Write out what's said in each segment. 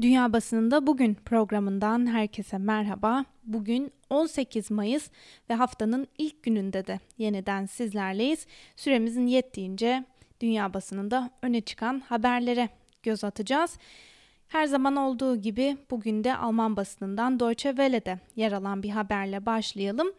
Dünya Basınında Bugün programından herkese merhaba. Bugün 18 Mayıs ve haftanın ilk gününde de yeniden sizlerleyiz. Süremizin yettiğince dünya basınında öne çıkan haberlere göz atacağız. Her zaman olduğu gibi bugün de Alman basınından Deutsche Welle'de yer alan bir haberle başlayalım.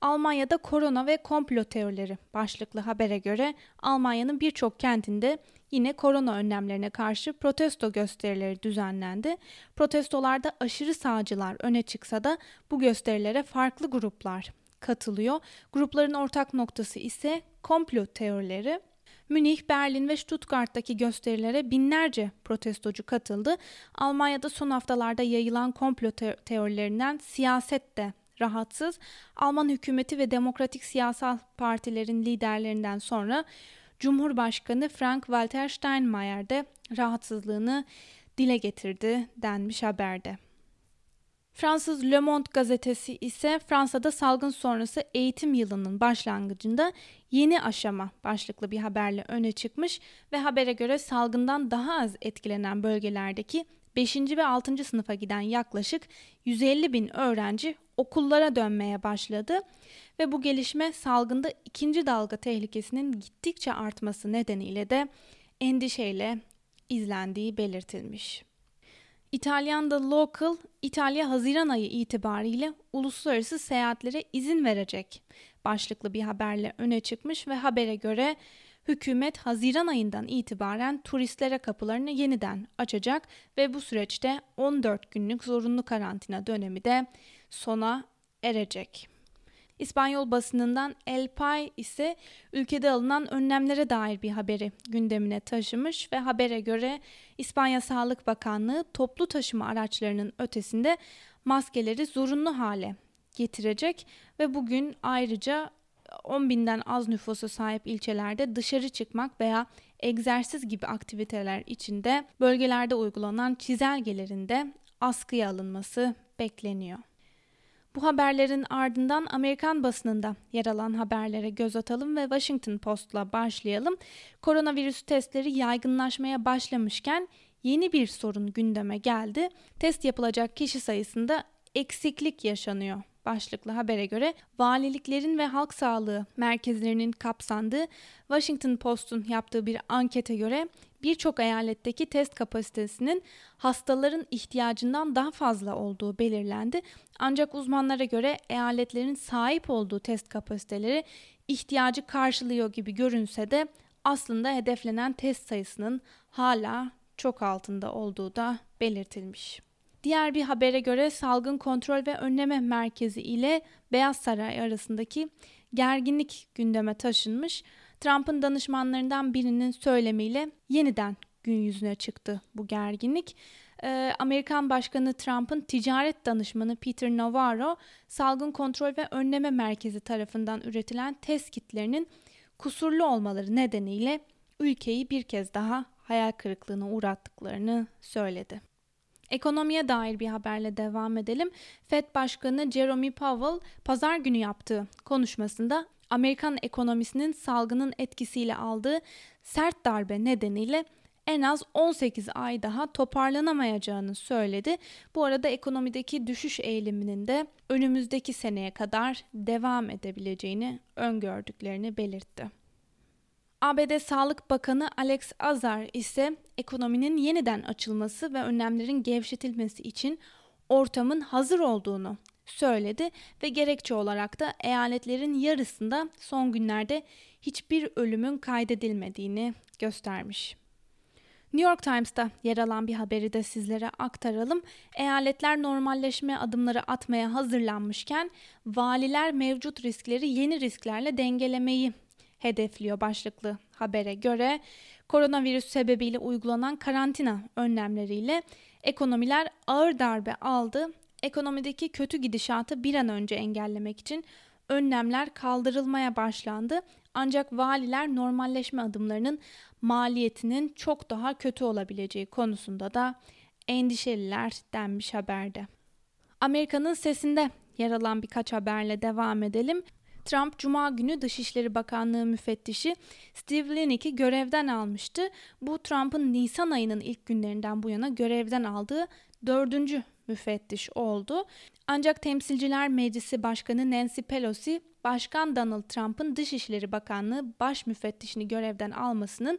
Almanya'da korona ve komplo teorileri başlıklı habere göre Almanya'nın birçok kentinde yine korona önlemlerine karşı protesto gösterileri düzenlendi. Protestolarda aşırı sağcılar öne çıksa da bu gösterilere farklı gruplar katılıyor. Grupların ortak noktası ise komplo teorileri. Münih, Berlin ve Stuttgart'taki gösterilere binlerce protestocu katıldı. Almanya'da son haftalarda yayılan komplo teorilerinden siyaset de rahatsız. Alman hükümeti ve demokratik siyasal partilerin liderlerinden sonra Cumhurbaşkanı Frank-Walter Steinmeier de rahatsızlığını dile getirdi denmiş haberde. Fransız Le Monde gazetesi ise Fransa'da salgın sonrası eğitim yılının başlangıcında yeni aşama başlıklı bir haberle öne çıkmış ve habere göre salgından daha az etkilenen bölgelerdeki 5. ve 6. sınıfa giden yaklaşık 150 bin öğrenci okullara dönmeye başladı ve bu gelişme salgında ikinci dalga tehlikesinin gittikçe artması nedeniyle de endişeyle izlendiği belirtilmiş. İtalyan The Local, İtalya Haziran ayı itibariyle uluslararası seyahatlere izin verecek başlıklı bir haberle öne çıkmış ve habere göre hükümet Haziran ayından itibaren turistlere kapılarını yeniden açacak ve bu süreçte 14 günlük zorunlu karantina dönemi de sona erecek. İspanyol basınından El Pay ise ülkede alınan önlemlere dair bir haberi gündemine taşımış ve habere göre İspanya Sağlık Bakanlığı toplu taşıma araçlarının ötesinde maskeleri zorunlu hale getirecek ve bugün ayrıca 10 binden az nüfusu sahip ilçelerde dışarı çıkmak veya egzersiz gibi aktiviteler içinde bölgelerde uygulanan çizelgelerin de askıya alınması bekleniyor. Bu haberlerin ardından Amerikan basınında yer alan haberlere göz atalım ve Washington Post'la başlayalım. Koronavirüs testleri yaygınlaşmaya başlamışken yeni bir sorun gündeme geldi. Test yapılacak kişi sayısında eksiklik yaşanıyor başlıklı habere göre valiliklerin ve halk sağlığı merkezlerinin kapsandığı Washington Post'un yaptığı bir ankete göre birçok eyaletteki test kapasitesinin hastaların ihtiyacından daha fazla olduğu belirlendi. Ancak uzmanlara göre eyaletlerin sahip olduğu test kapasiteleri ihtiyacı karşılıyor gibi görünse de aslında hedeflenen test sayısının hala çok altında olduğu da belirtilmiş. Diğer bir habere göre Salgın Kontrol ve Önleme Merkezi ile Beyaz Saray arasındaki gerginlik gündeme taşınmış. Trump'ın danışmanlarından birinin söylemiyle yeniden gün yüzüne çıktı bu gerginlik. Ee, Amerikan Başkanı Trump'ın ticaret danışmanı Peter Navarro, Salgın Kontrol ve Önleme Merkezi tarafından üretilen test kitlerinin kusurlu olmaları nedeniyle ülkeyi bir kez daha hayal kırıklığına uğrattıklarını söyledi. Ekonomiye dair bir haberle devam edelim. Fed Başkanı Jerome Powell pazar günü yaptığı konuşmasında Amerikan ekonomisinin salgının etkisiyle aldığı sert darbe nedeniyle en az 18 ay daha toparlanamayacağını söyledi. Bu arada ekonomideki düşüş eğiliminin de önümüzdeki seneye kadar devam edebileceğini öngördüklerini belirtti. ABD Sağlık Bakanı Alex Azar ise ekonominin yeniden açılması ve önlemlerin gevşetilmesi için ortamın hazır olduğunu söyledi ve gerekçe olarak da eyaletlerin yarısında son günlerde hiçbir ölümün kaydedilmediğini göstermiş. New York Times'ta yer alan bir haberi de sizlere aktaralım. Eyaletler normalleşme adımları atmaya hazırlanmışken valiler mevcut riskleri yeni risklerle dengelemeyi hedefliyor başlıklı habere göre koronavirüs sebebiyle uygulanan karantina önlemleriyle ekonomiler ağır darbe aldı. Ekonomideki kötü gidişatı bir an önce engellemek için önlemler kaldırılmaya başlandı. Ancak valiler normalleşme adımlarının maliyetinin çok daha kötü olabileceği konusunda da endişeliler denmiş haberde. Amerika'nın sesinde yer alan birkaç haberle devam edelim. Trump Cuma günü Dışişleri Bakanlığı müfettişi Steve Linick'i görevden almıştı. Bu Trump'ın Nisan ayının ilk günlerinden bu yana görevden aldığı dördüncü müfettiş oldu. Ancak Temsilciler Meclisi Başkanı Nancy Pelosi, Başkan Donald Trump'ın Dışişleri Bakanlığı baş müfettişini görevden almasının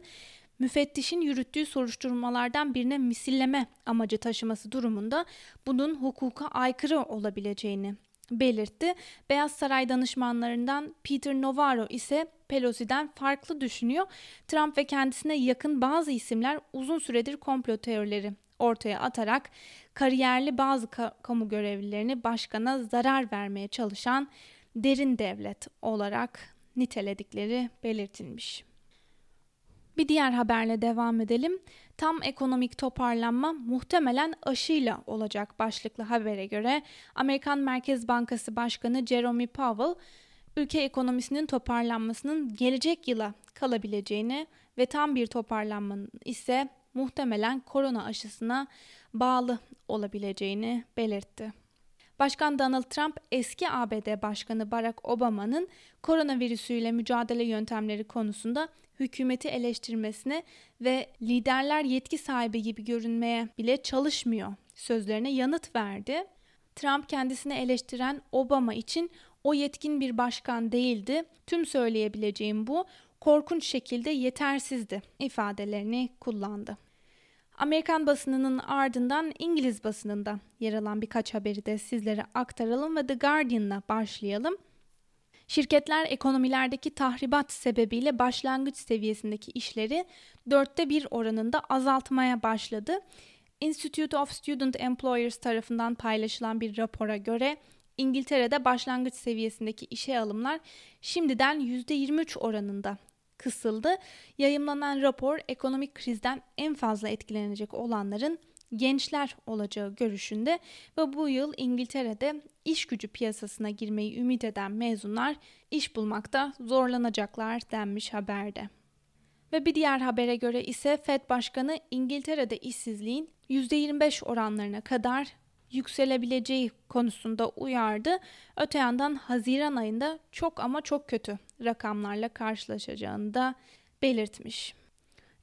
müfettişin yürüttüğü soruşturmalardan birine misilleme amacı taşıması durumunda bunun hukuka aykırı olabileceğini belirtti. Beyaz Saray danışmanlarından Peter Navarro ise Pelosi'den farklı düşünüyor. Trump ve kendisine yakın bazı isimler uzun süredir komplo teorileri ortaya atarak kariyerli bazı ka- kamu görevlilerini başkana zarar vermeye çalışan derin devlet olarak niteledikleri belirtilmiş. Bir diğer haberle devam edelim. Tam ekonomik toparlanma muhtemelen aşıyla olacak başlıklı habere göre Amerikan Merkez Bankası Başkanı Jerome Powell ülke ekonomisinin toparlanmasının gelecek yıla kalabileceğini ve tam bir toparlanmanın ise muhtemelen korona aşısına bağlı olabileceğini belirtti. Başkan Donald Trump eski ABD Başkanı Barack Obama'nın koronavirüsüyle mücadele yöntemleri konusunda hükümeti eleştirmesine ve liderler yetki sahibi gibi görünmeye bile çalışmıyor sözlerine yanıt verdi. Trump kendisini eleştiren Obama için o yetkin bir başkan değildi. Tüm söyleyebileceğim bu korkunç şekilde yetersizdi ifadelerini kullandı. Amerikan basınının ardından İngiliz basınında yer alan birkaç haberi de sizlere aktaralım ve The Guardian'la başlayalım. Şirketler ekonomilerdeki tahribat sebebiyle başlangıç seviyesindeki işleri dörtte bir oranında azaltmaya başladı. Institute of Student Employers tarafından paylaşılan bir rapora göre İngiltere'de başlangıç seviyesindeki işe alımlar şimdiden %23 oranında kısıldı. Yayımlanan rapor ekonomik krizden en fazla etkilenecek olanların gençler olacağı görüşünde ve bu yıl İngiltere'de iş gücü piyasasına girmeyi ümit eden mezunlar iş bulmakta zorlanacaklar denmiş haberde. Ve bir diğer habere göre ise Fed Başkanı İngiltere'de işsizliğin %25 oranlarına kadar yükselebileceği konusunda uyardı. Öte yandan Haziran ayında çok ama çok kötü rakamlarla karşılaşacağını da belirtmiş.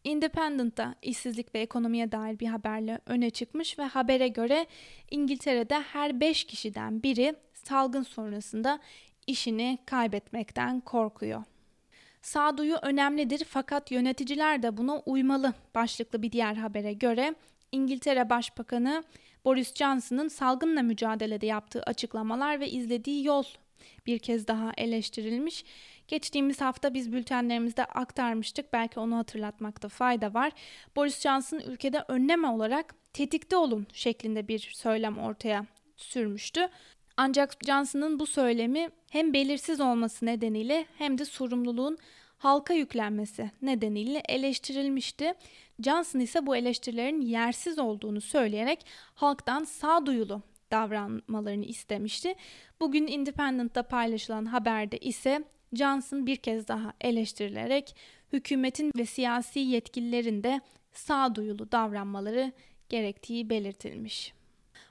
Independent'ta işsizlik ve ekonomiye dair bir haberle öne çıkmış ve habere göre İngiltere'de her 5 kişiden biri salgın sonrasında işini kaybetmekten korkuyor. Sağduyu önemlidir fakat yöneticiler de buna uymalı başlıklı bir diğer habere göre İngiltere Başbakanı Boris Johnson'ın salgınla mücadelede yaptığı açıklamalar ve izlediği yol bir kez daha eleştirilmiş. Geçtiğimiz hafta biz bültenlerimizde aktarmıştık. Belki onu hatırlatmakta fayda var. Boris Johnson ülkede önleme olarak tetikte olun şeklinde bir söylem ortaya sürmüştü. Ancak Johnson'ın bu söylemi hem belirsiz olması nedeniyle hem de sorumluluğun halka yüklenmesi nedeniyle eleştirilmişti. Johnson ise bu eleştirilerin yersiz olduğunu söyleyerek halktan sağduyulu davranmalarını istemişti. Bugün Independent'ta paylaşılan haberde ise Johnson bir kez daha eleştirilerek hükümetin ve siyasi yetkililerin de sağduyulu davranmaları gerektiği belirtilmiş.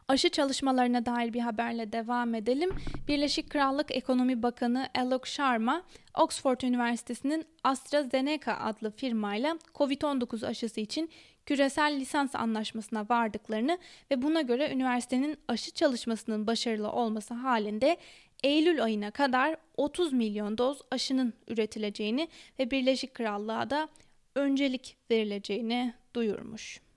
Aşı çalışmalarına dair bir haberle devam edelim. Birleşik Krallık Ekonomi Bakanı Alok Sharma, Oxford Üniversitesi'nin AstraZeneca adlı firmayla COVID-19 aşısı için küresel lisans anlaşmasına vardıklarını ve buna göre üniversitenin aşı çalışmasının başarılı olması halinde Eylül ayına kadar 30 milyon doz aşının üretileceğini ve Birleşik Krallığa da öncelik verileceğini duyurmuş.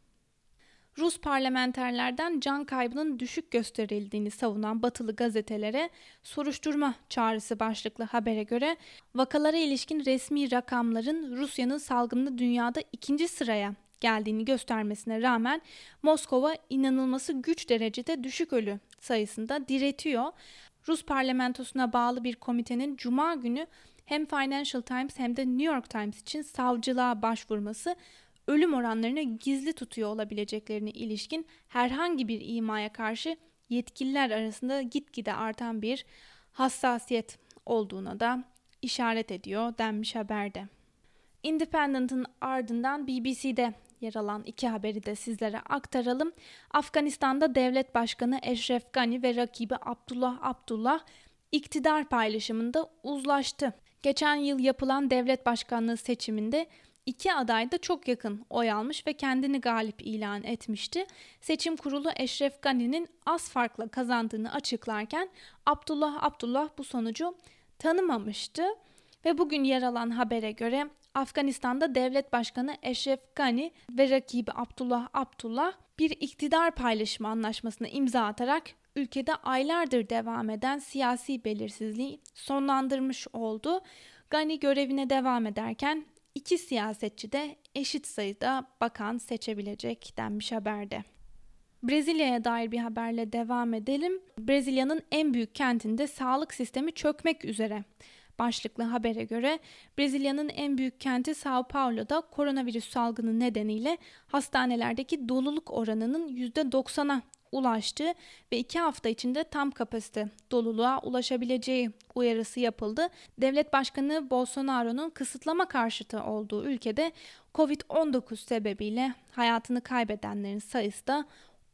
Rus parlamenterlerden can kaybının düşük gösterildiğini savunan batılı gazetelere soruşturma çağrısı başlıklı habere göre vakalara ilişkin resmi rakamların Rusya'nın salgında dünyada ikinci sıraya geldiğini göstermesine rağmen Moskova inanılması güç derecede düşük ölü sayısında diretiyor. Rus parlamentosuna bağlı bir komitenin cuma günü hem Financial Times hem de New York Times için savcılığa başvurması ölüm oranlarını gizli tutuyor olabileceklerine ilişkin herhangi bir imaya karşı yetkililer arasında gitgide artan bir hassasiyet olduğuna da işaret ediyor denmiş haberde. Independent'ın ardından BBC'de yer alan iki haberi de sizlere aktaralım. Afganistan'da devlet başkanı Eşref Gani ve rakibi Abdullah Abdullah iktidar paylaşımında uzlaştı. Geçen yıl yapılan devlet başkanlığı seçiminde iki aday da çok yakın oy almış ve kendini galip ilan etmişti. Seçim kurulu Eşref Gani'nin az farkla kazandığını açıklarken Abdullah Abdullah bu sonucu tanımamıştı. Ve bugün yer alan habere göre Afganistan'da devlet başkanı Eşref Gani ve rakibi Abdullah Abdullah bir iktidar paylaşımı anlaşmasına imza atarak ülkede aylardır devam eden siyasi belirsizliği sonlandırmış oldu. Gani görevine devam ederken iki siyasetçi de eşit sayıda bakan seçebilecek denmiş haberde. Brezilya'ya dair bir haberle devam edelim. Brezilya'nın en büyük kentinde sağlık sistemi çökmek üzere başlıklı habere göre Brezilya'nın en büyük kenti Sao Paulo'da koronavirüs salgını nedeniyle hastanelerdeki doluluk oranının %90'a ulaştı ve iki hafta içinde tam kapasite doluluğa ulaşabileceği uyarısı yapıldı. Devlet Başkanı Bolsonaro'nun kısıtlama karşıtı olduğu ülkede Covid-19 sebebiyle hayatını kaybedenlerin sayısı da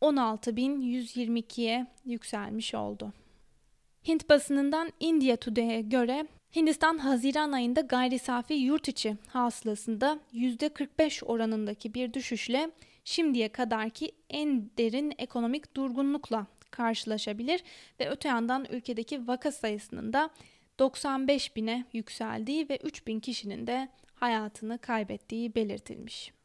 16.122'ye yükselmiş oldu. Hint basınından India Today'e göre Hindistan Haziran ayında gayri safi yurt içi hasılasında %45 oranındaki bir düşüşle şimdiye kadarki en derin ekonomik durgunlukla karşılaşabilir ve öte yandan ülkedeki vaka sayısının da 95 bine yükseldiği ve 3 bin kişinin de hayatını kaybettiği belirtilmiş.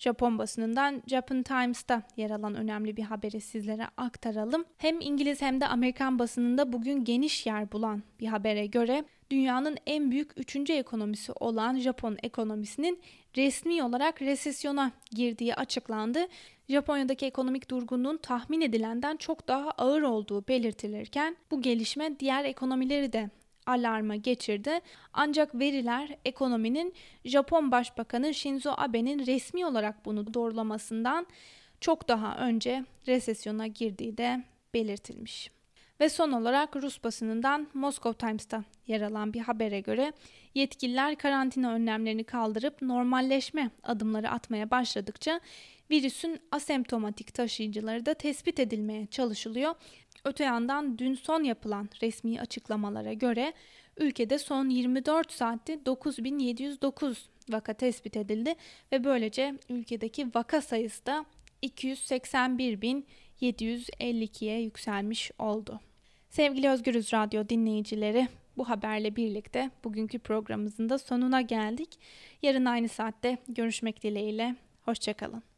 Japon basınından Japan Times'ta yer alan önemli bir haberi sizlere aktaralım. Hem İngiliz hem de Amerikan basınında bugün geniş yer bulan bir habere göre dünyanın en büyük üçüncü ekonomisi olan Japon ekonomisinin resmi olarak resesyona girdiği açıklandı. Japonya'daki ekonomik durgunluğun tahmin edilenden çok daha ağır olduğu belirtilirken bu gelişme diğer ekonomileri de alarma geçirdi. Ancak veriler ekonominin Japon Başbakanı Shinzo Abe'nin resmi olarak bunu doğrulamasından çok daha önce resesyona girdiği de belirtilmiş. Ve son olarak Rus basınından Moscow Times'ta yer alan bir habere göre yetkililer karantina önlemlerini kaldırıp normalleşme adımları atmaya başladıkça virüsün asemptomatik taşıyıcıları da tespit edilmeye çalışılıyor. Öte yandan dün son yapılan resmi açıklamalara göre ülkede son 24 saatte 9709 vaka tespit edildi ve böylece ülkedeki vaka sayısı da 281.752'ye yükselmiş oldu. Sevgili Özgürüz Radyo dinleyicileri, bu haberle birlikte bugünkü programımızın da sonuna geldik. Yarın aynı saatte görüşmek dileğiyle. Hoşçakalın.